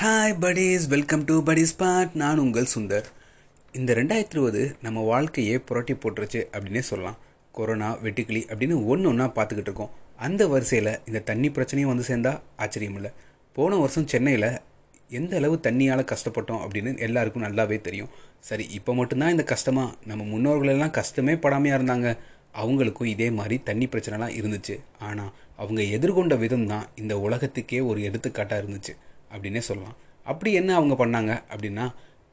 Hi buddies. Welcome to buddies spot நான் உங்கள் சுந்தர். இந்த ரெண்டாயிரத்தி இருபது நம்ம வாழ்க்கையே புரட்டி போட்டுருச்சு அப்படின்னே சொல்லலாம். கொரோனா வெட்டுக்கிளி அப்படின்னு ஒன்று ஒன்றா பார்த்துக்கிட்டு இருக்கோம். அந்த வரிசையில் இந்த தண்ணி பிரச்சனையும் வந்து சேர்ந்தா ஆச்சரியம் இல்லை. போன வருஷம் சென்னையில் எந்த அளவு தண்ணியால் கஷ்டப்பட்டோம் அப்படின்னு எல்லாருக்கும் நல்லாவே தெரியும். சரி இப்போ மட்டும்தான் இந்த கஷ்டமாக நம்ம முன்னோர்களெல்லாம் கஷ்டமே படாமையாக இருந்தாங்க. அவங்களுக்கும் இதே மாதிரி தண்ணி பிரச்சனைலாம் இருந்துச்சு. ஆனால் அவங்க எதிர்கொண்ட விதம் தான் இந்த உலகத்துக்கே ஒரு எடுத்துக்காட்டாக இருந்துச்சு. அப்படின்னே சொல்லலாம். அப்படி என்ன அவங்க பண்ணாங்க அப்படின்னா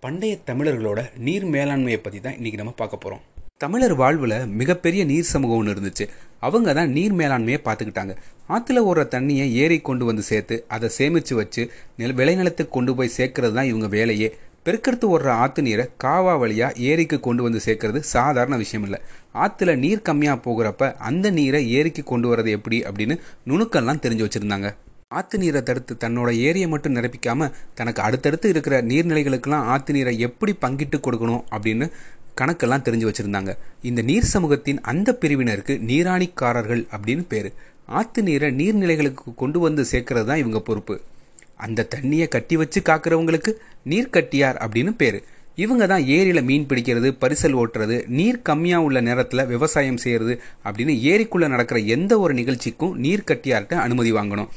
பண்டைய தமிழர்களோட நீர் மேலாண்மையை பற்றி தான் இன்றைக்கி நம்ம பார்க்க போகிறோம் தமிழர் வாழ்வில் மிகப்பெரிய நீர் சமூகம் ஒன்று இருந்துச்சு. அவங்க தான் நீர் மேலாண்மையை பார்த்துக்கிட்டாங்க. ஆற்றுல ஓடுற தண்ணியை ஏரி கொண்டு வந்து சேர்த்து அதை சேமித்து வச்சு நில விளைநிலத்துக்கு கொண்டு போய் சேர்க்கறது தான் இவங்க வேலையே. பெருக்கெடுத்து ஓடுற ஆற்று நீரை காவா வழியாக ஏரிக்கு கொண்டு வந்து சேர்க்கறது சாதாரண விஷயம் இல்லை. ஆற்றுல நீர் கம்மியாக போகிறப்ப அந்த நீரை ஏரிக்கு கொண்டு வரது எப்படி அப்படின்னு நுணுக்கெல்லாம் தெரிஞ்சு வச்சுருந்தாங்க. ஆற்று நீரை தடுத்து தன்னோட ஏரியை மட்டும் நிரப்பிக்காம தனக்கு அடுத்தடுத்து இருக்கிற நீர்நிலைகளுக்கெல்லாம் ஆற்று நீரை எப்படி பங்கிட்டு கொடுக்கணும் அப்படின்னு கணக்கெல்லாம் தெரிஞ்சு வச்சுருந்தாங்க. இந்த நீர் சமூகத்தின் அந்த பிரிவினருக்கு நீராணிக்காரர்கள் அப்படின்னு பேர். ஆற்று நீரை நீர்நிலைகளுக்கு கொண்டு வந்து சேர்க்கறது தான் இவங்க பொறுப்பு. அந்த தண்ணியை கட்டி வச்சு காக்கிறவங்களுக்கு நீர்க்கட்டியார் அப்படின்னு பேர். இவங்க தான் ஏரியில் மீன் பிடிக்கிறது பரிசல் ஓட்டுறது நீர் கம்மியாக உள்ள நேரத்தில் விவசாயம் செய்கிறது அப்படின்னு ஏரிக்குள்ளே நடக்கிற எந்த ஒரு நிகழ்ச்சிக்கும் நீர் கட்டியார்கிட்ட அனுமதி வாங்கணும்.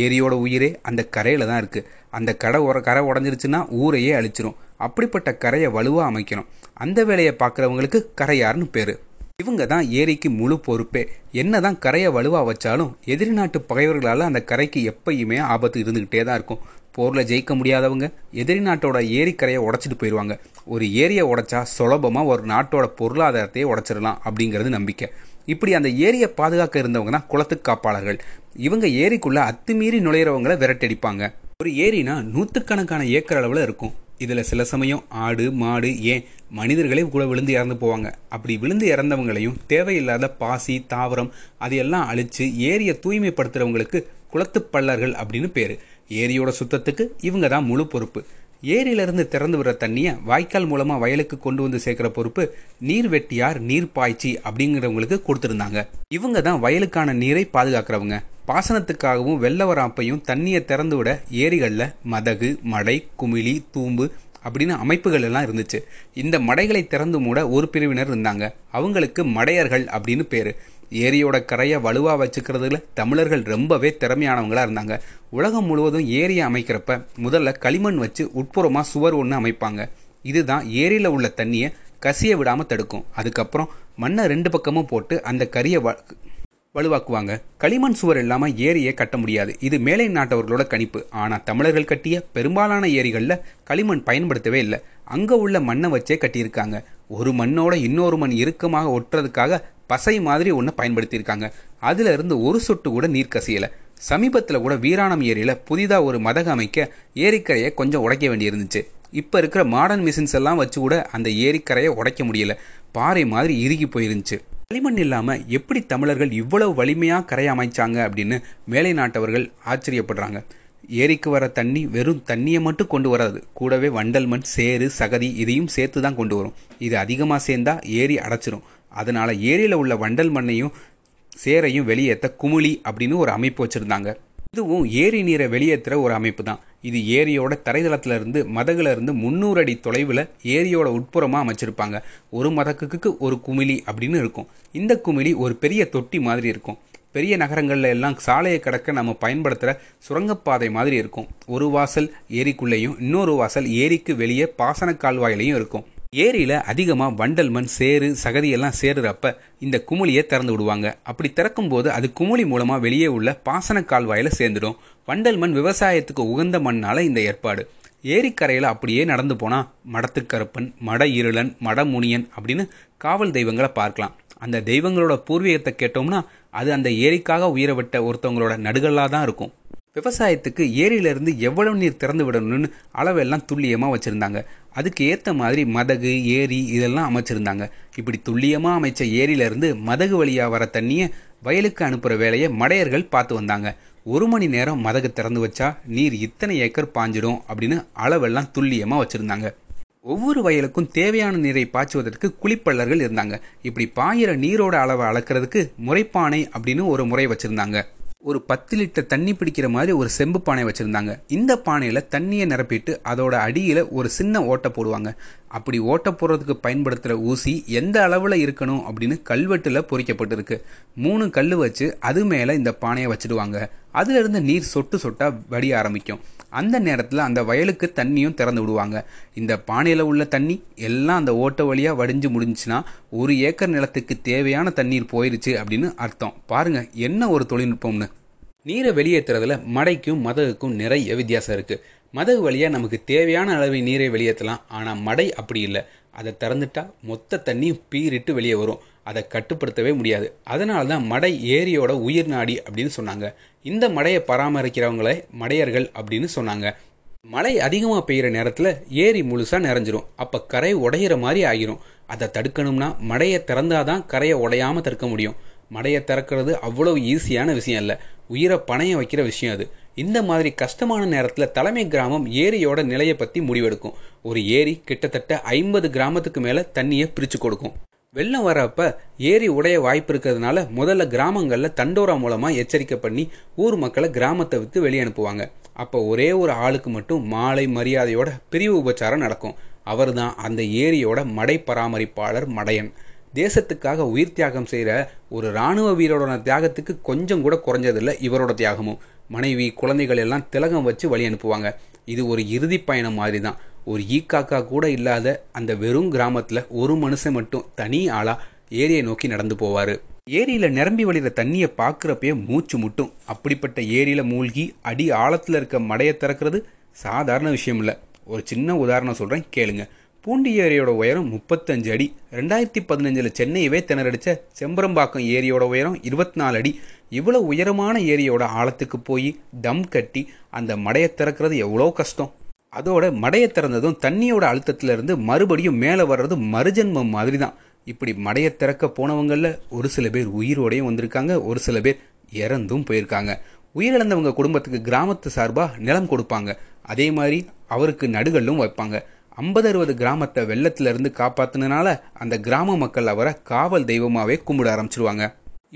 ஏரியோட உயிரே அந்த கரையில் தான் இருக்குது அந்த கடை உர கரை உடஞ்சிருச்சுன்னா ஊரையே அழிச்சிரும். அப்படிப்பட்ட கரையை வலுவாக அமைக்கணும். அந்த வேலையை பார்க்குறவங்களுக்கு கரையார்னு பேர். இவங்க தான் ஏரிக்கு முழு பொறுப்பே. என்னதான் கரையை வலுவாக வச்சாலும் எதிரி நாட்டு பகைவர்களால் அந்த கரைக்கு எப்பயுமே ஆபத்து இருந்துக்கிட்டே தான் இருக்கும். போரில் ஜெயிக்க முடியாதவங்க எதிரி நாட்டோட ஏரிக்கரையை உடச்சிட்டு போயிடுவாங்க. ஒரு ஏரியை உடைச்சா சுலபமாக ஒரு நாட்டோட பொருளாதாரத்தையே உடச்சிடலாம் அப்படிங்கிறது நம்பிக்கை. இப்படி அந்த ஏரியை பாதுகாக்க இருந்தவங்க தான் குளத்து காப்பாளர்கள். இவங்க ஏரிக்குள்ள அத்துமீறி நுழையிறவங்களை விரட்டடிப்பாங்க ஒரு ஏரினா நூற்றுக்கணக்கான ஏக்கர் அளவில் இருக்கும். இதில் சில சமயம் ஆடு மாடு ஏன் மனிதர்களே கூட விழுந்து இறந்து போவாங்க. அப்படி விழுந்து இறந்தவங்களையும் தேவையில்லாத பாசி தாவரம் அதையெல்லாம் அழித்து ஏரியை தூய்மைப்படுத்துகிறவங்களுக்கு குளத்துப்பள்ளர்கள் அப்படின்னு பேர். ஏரியோட சுத்தத்துக்கு இவங்க தான் முழு பொறுப்பு. ஏரியிலிருந்து திறந்து விடுற தண்ணியை வாய்க்கால் மூலமாக வயலுக்கு கொண்டு வந்து சேர்க்குற பொறுப்பு நீர் வெட்டியார் நீர் பாய்ச்சி அப்படிங்கிறவங்களுக்கு கொடுத்துருந்தாங்க. இவங்க தான் வயலுக்கான நீரை பாதுகாக்கிறவங்க. பாசனத்துக்காகவும் வெள்ள வராப்பையும் தண்ணியை திறந்து விட ஏரிகளில் மதகு மடை குமிழி தூம்பு அப்படின்னு அமைப்புகள் எல்லாம் இருந்துச்சு. இந்த மடைகளை திறந்து மூட ஒரு பிரிவினர் இருந்தாங்க. அவங்களுக்கு மடையர்கள் அப்படின்னு பேர். ஏரியோட கரையை வலுவாக வச்சுக்கிறதுல தமிழர்கள் ரொம்பவே திறமையானவங்களாக இருந்தாங்க. உலகம் முழுவதும் ஏரியை அமைக்கிறப்ப முதல்ல களிமண் வச்சு உட்புறமாக சுவர் ஒன்று அமைப்பாங்க. இதுதான் ஏரியில் உள்ள தண்ணியை கசிய விடாமல் தடுக்கும். அதுக்கப்புறம் மண்ணை ரெண்டு பக்கமும் போட்டு அந்த கரியை வ வலுவாக்குவாங்க. களிமண் சுவர் இல்லாமல் ஏரியை கட்ட முடியாது. இது மேலை நாட்டவர்களோட கணிப்பு. ஆனால் தமிழர்கள் கட்டிய பெரும்பாலான ஏரிகளில் களிமண் பயன்படுத்தவே இல்லை. அங்கே உள்ள மண்ணை வச்சே கட்டியிருக்காங்க. ஒரு மண்ணோட இன்னொரு மண் இறுக்கமாக ஒட்டுறதுக்காக பசை மாதிரி ஒன்று பயன்படுத்தியிருக்காங்க. அதுல இருந்து ஒரு சொட்டு கூட நீர் கசியலை. சமீபத்தில் கூட வீராணம் ஏரியில் புதிதாக ஒரு மதக அமைக்க ஏரிக்கரையை கொஞ்சம் உடைக்க வேண்டியிருந்துச்சு. இப்போ இருக்கிற மாடர்ன் மிஷின்ஸ் எல்லாம் வச்சு கூட அந்த ஏரிக்கரையை உடைக்க முடியல. பாறை மாதிரி இறுகி போயிருந்துச்சு. களிமண் இல்லாமல் எப்படி தமிழர்கள் இவ்வளவு வலிமையாக கரை அமைச்சாங்க அப்படின்னு மேலை நாட்டவர்கள் ஆச்சரியப்படுறாங்க. ஏரிக்கு வர தண்ணி வெறும் தண்ணியை மட்டும் கொண்டு வராது. கூடவே வண்டல் மண் சேறு சகதி இதையும் சேர்த்து தான் கொண்டு வரும். இது அதிகமாக சேர்ந்தா ஏரி அடைச்சிரும். அதனால் ஏரியில் உள்ள வண்டல் மண்ணையும் சேரையும் வெளியேற்ற குமிழி அப்படின்னு ஒரு அமைப்பு வச்சுருந்தாங்க. இதுவும் ஏரி நீரை வெளியேற்றுற ஒரு அமைப்பு தான். இது ஏரியோட தரைதளத்திலிருந்து மதகுலேருந்து இருந்து முந்நூறு அடி தொலைவில் ஏரியோட உட்புறமாக அமைச்சிருப்பாங்க. ஒரு மதக்குக்கு ஒரு குமிழி அப்படின்னு இருக்கும். இந்த குமிழி ஒரு பெரிய தொட்டி மாதிரி இருக்கும். பெரிய நகரங்களில் எல்லாம் சாலையை கடக்க நம்ம பயன்படுத்துகிற சுரங்கப்பாதை மாதிரி இருக்கும். ஒரு வாசல் ஏரிக்குள்ளேயும் இன்னொரு வாசல் ஏரிக்கு வெளியே பாசன கால்வாயிலையும் இருக்கும். ஏரியில் அதிகமாக வண்டல் மண் சேறு சகதியெல்லாம் சேருறப்ப இந்த குமுளியை திறந்து விடுவாங்க. அப்படி திறக்கும் போது அது குமுளி மூலமாக வெளியே உள்ள பாசன கால்வாயில் சேர்ந்துடும். வண்டல் மண் விவசாயத்துக்கு உகந்த மண்ணால் இந்த ஏற்பாடு. ஏரிக்கரையில் அப்படியே நடந்து போனால் மடத்துக்கருப்பன் மட இருளன் மடமுனியன் அப்படின்னு காவல் தெய்வங்களை பார்க்கலாம். அந்த தெய்வங்களோட பூர்வீகத்தை கேட்டோம்னா அது அந்த ஏரிக்காக உயிரை விட்ட ஒருத்தவங்களோட நடுகளாக தான் இருக்கும். விவசாயத்துக்கு ஏரியிலிருந்து எவ்வளவு நீர் திறந்து விடணும்னு அளவெல்லாம் துல்லியமாக வச்சுருந்தாங்க. அதுக்கு ஏற்ற மாதிரி மதகு ஏரி இதெல்லாம் அமைச்சிருந்தாங்க. இப்படி துல்லியமாக அமைச்ச ஏரியிலிருந்து மதகு வழியாக வர தண்ணியை வயலுக்கு அனுப்புகிற வேலையை மடையர்கள் பார்த்து வந்தாங்க. ஒரு மணி நேரம் மதகு திறந்து வச்சா நீர் இத்தனை ஏக்கர் பாஞ்சிடும் அப்படின்னு அளவெல்லாம் துல்லியமாக வச்சுருந்தாங்க. ஒவ்வொரு வயலுக்கும் தேவையான நீரை பாய்ச்சுவதற்கு குளிப்பள்ளர்கள் இருந்தாங்க. இப்படி பாயிற நீரோட அளவை அளக்கிறதுக்கு முறைப்பானை அப்படின்னு ஒரு முறை வச்சுருந்தாங்க. ஒரு பத்து லிட்டர் தண்ணி பிடிக்கிற மாதிரி ஒரு செம்பு பானை வச்சுருந்தாங்க. இந்த பானையில் தண்ணியை நிரப்பிட்டு அதோட அடியில் ஒரு சின்ன ஓட்டை போடுவாங்க. அப்படி ஓட்டை போடுறதுக்கு பயன்படுத்துகிற ஊசி எந்த அளவில் இருக்கணும் அப்படின்னு கல்வெட்டில் பொறிக்கப்பட்டிருக்கு. மூணு கல் வச்சு அது மேலே இந்த பானையை வச்சுடுவாங்க. அதுலேருந்து நீர் சொட்டு சொட்டாக வடிய ஆரம்பிக்கும். அந்த நேரத்தில் அந்த வயலுக்கு தண்ணியும் திறந்து விடுவாங்க. இந்த பானையில் உள்ள தண்ணி எல்லாம் அந்த ஓட்ட வழியாக வடிஞ்சு முடிஞ்சுன்னா ஒரு ஏக்கர் நிலத்துக்கு தேவையான தண்ணீர் போயிருச்சு அப்படின்னு அர்த்தம். பாருங்கள் என்ன ஒரு தொழில்நுட்பம்னு. நீரை வெளியேற்றுறதுல மடைக்கும் மதகுக்கும் நிறைய வித்தியாசம் இருக்குது மதகு வழியாக நமக்கு தேவையான அளவு நீரை வெளியேற்றலாம் ஆனால் மடை அப்படி இல்லை. அதை திறந்துட்டா மொத்த தண்ணியும் பீறிட்டு வெளியே வரும். அதை கட்டுப்படுத்தவே முடியாது. அதனால தான் மடை ஏரியோட உயிர் நாடி அப்படின்னு சொன்னாங்க. இந்த மடையை பராமரிக்கிறவங்களே மடையர்கள் அப்படின்னு சொன்னாங்க. மழை அதிகமாக பெய்கிற நேரத்தில் ஏரி முழுசாக நிறைஞ்சிரும். அப்போ கரை உடையிற மாதிரி ஆகிரும். அதை தடுக்கணும்னா மடையை திறந்தாதான் கரையை உடையாமல் தடுக்க முடியும். மடையை திறக்கிறது அவ்வளோ ஈஸியான விஷயம் இல்லை. உயிரை பணைய வைக்கிற விஷயம் அது. இந்த மாதிரி கஷ்டமான நேரத்தில் தலைமை கிராமம் ஏரியோட நிலையை பற்றி முடிவெடுக்கும். ஒரு ஏரி கிட்டத்தட்ட ஐம்பது கிராமத்துக்கு மேலே தண்ணியை பிரித்து கொடுக்கும். வெள்ளம் வரப்ப ஏரி உடைய வாய்ப்பு இருக்கிறதுனால முதல்ல கிராமங்களில் தண்டோரா மூலமாக எச்சரிக்கை பண்ணி ஊர் மக்களை கிராமத்தை விட்டு வெளியே அனுப்புவாங்க. அப்போ ஒரே ஒரு ஆளுக்கு மட்டும் மாலை மரியாதையோட பிரிவு உபச்சாரம் நடக்கும். அவர் தான் அந்த ஏரியோட மடை பராமரிப்பாளர் மடையன். தேசத்துக்காக உயிர் தியாகம் செய்கிற ஒரு இராணுவ வீரரோட தியாகத்துக்கு கொஞ்சம் கூட குறைஞ்சதில்லை இவரோட தியாகமும். மனைவி குழந்தைகள் எல்லாம் திலகம் வச்சு வழி அனுப்புவாங்க. இது ஒரு இறுதி பயணம் மாதிரி தான் ஒரு ஈக்காக்கா கூட இல்லாத அந்த வெறும் கிராமத்தில் ஒரு மனுஷன் மட்டும் தனி ஆளாக ஏரியை நோக்கி நடந்து போவார். ஏரியில் நிரம்பி வழிகிற தண்ணியை பார்க்குறப்பயே மூச்சு முட்டும். அப்படிப்பட்ட ஏரியில் மூழ்கி அடி ஆழத்தில் இருக்க மடையை திறக்கிறது சாதாரண விஷயம் இல்லை. ஒரு சின்ன உதாரணம் சொல்கிறேன் கேளுங்க. பூண்டி ஏரியோட உயரம் முப்பத்தஞ்சு அடி. ரெண்டாயிரத்தி பதினஞ்சில் சென்னையவே திணறடிச்ச செம்பரம்பாக்கம் ஏரியோட உயரம் இருபத்தி நாலு அடி. இவ்வளோ உயரமான ஏரியோட ஆழத்துக்கு போய் தம் கட்டி அந்த மடையை திறக்கிறது எவ்வளோ கஷ்டம். அதோட மடையை திறந்ததும் தண்ணியோட அழுத்தத்திலிருந்து மறுபடியும் மேலே வர்றது மறுஜென்மம் மாதிரி தான் இப்படி மடையை திறக்க போனவங்களில் ஒரு சில பேர் உயிரோடையும் வந்திருக்காங்க ஒரு சில பேர் இறந்தும் போயிருக்காங்க. உயிரிழந்தவங்க குடும்பத்துக்கு கிராமத்து சார்பாக நிலம் கொடுப்பாங்க. அதே மாதிரி அவருக்கு நடுகளும் வைப்பாங்க. ஐம்பது அறுபது கிராமத்தை வெள்ளத்திலிருந்து காப்பாத்தினால அந்த கிராம மக்கள் அவரை காவல் தெய்வமாகவே கும்பிட ஆரம்பிச்சிருவாங்க.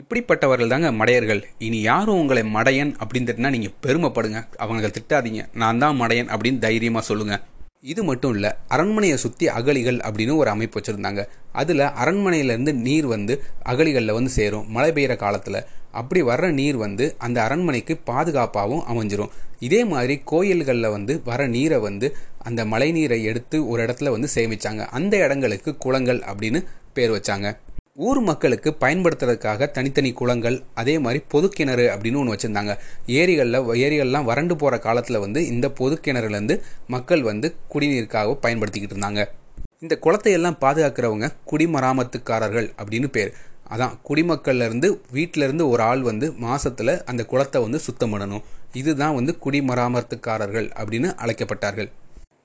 இப்படிப்பட்டவர்கள் தாங்க மடையர்கள். இனி யாரும் உங்களை மடையன் அப்படின்னு திட்டினா நீங்கள் பெருமைப்படுங்க. அவங்களை திட்டாதீங்க. நான் தான் மடையன் அப்படின்னு தைரியமாக சொல்லுங்கள் இது மட்டும் இல்லை அரண்மனையை சுற்றி அகழிகள் அப்படின்னு ஒரு அமைப்பு வச்சுருந்தாங்க. அதில் அரண்மனையிலேருந்து நீர் வந்து அகழிகளில் வந்து சேரும். மழை பெய்கிற காலத்தில். அப்படி வர்ற நீர் வந்து அந்த அரண்மனைக்கு பாதுகாப்பாகவும் அமைஞ்சிரும். இதே மாதிரி கோயில்களில் வந்து வர நீரை வந்து அந்த மழை நீரை எடுத்து ஒரு இடத்துல வந்து சேமித்தாங்க அந்த இடங்களுக்கு குளங்கள் அப்படின்னு பேர் வச்சாங்க. ஊர் மக்களுக்கு பயன்படுத்துறதுக்காக தனித்தனி குளங்கள் அதே மாதிரி பொதுக்கிணறு அப்படின்னு ஒன்று வச்சுருந்தாங்க. ஏரிகளில் ஏரிகள்லாம் வறண்டு போகிற காலத்தில் வந்து இந்த பொதுக்கிணறுலேருந்து மக்கள் வந்து குடிநீருக்காக பயன்படுத்திக்கிட்டு இருந்தாங்க. இந்த குளத்தை எல்லாம் பாதுகாக்கிறவங்க குடிமராமத்துக்காரர்கள் அப்படின்னு பேர். அதான் குடிமக்கள்லேருந்து வீட்டிலேருந்து வீட்டில இருந்து ஒரு ஆள் வந்து மாதத்தில் அந்த குளத்தை வந்து சுத்தம் பண்ணணும். இதுதான் வந்து குடிமராமத்துக்காரர்கள் அப்படின்னு அழைக்கப்பட்டார்கள்.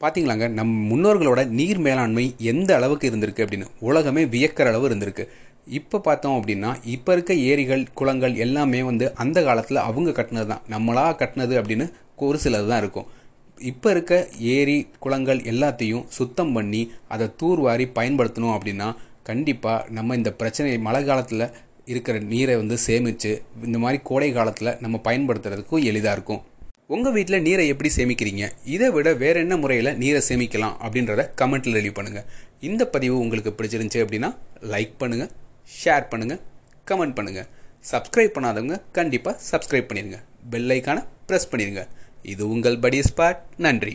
பார்த்தீங்களாங்க நம் முன்னோர்களோட நீர் மேலாண்மை எந்த அளவுக்கு இருந்திருக்கு அப்படின்னு. உலகமே வியக்கிற அளவு இருந்திருக்கு. இப்போ பார்த்தோம் அப்படின்னா இப்போ இருக்க ஏரிகள் குளங்கள் எல்லாமே வந்து அந்த காலத்தில் அவங்க கட்டினது தான் நம்மளாக கட்டினது அப்படின்னு ஒரு சிலது தான் இருக்கும். இப்போ இருக்க ஏரி குளங்கள் எல்லாத்தையும் சுத்தம் பண்ணி அதை தூர்வாரி பயன்படுத்தணும் அப்படின்னா கண்டிப்பாக நம்ம இந்த பிரச்சனை மழை காலத்தில் இருக்கிற நீரை வந்து சேமித்து இந்த மாதிரி கோடை காலத்தில் நம்ம பயன்படுத்துறதுக்கும் எளிதாக இருக்கும். உங்கள் வீட்டில் நீரை எப்படி சேமிக்கிறீங்க? இதை விட வேற என்ன முறையில் நீரை சேமிக்கலாம் அப்படின்றத கமெண்ட்டில் ரெடி பண்ணுங்கள் இந்த பதிவு உங்களுக்கு பிடிச்சிருந்துச்சி அப்படின்னா லைக் பண்ணுங்கள் ஷேர் பண்ணுங்கள் கமெண்ட் பண்ணுங்கள் சப்ஸ்கிரைப் பண்ணாதவங்க கண்டிப்பாக சப்ஸ்கிரைப் பண்ணிடுங்க பெல் ஐக்கானை ப்ரெஸ் பண்ணிடுங்க இது உங்கள் படி ஸ்பாட் நன்றி.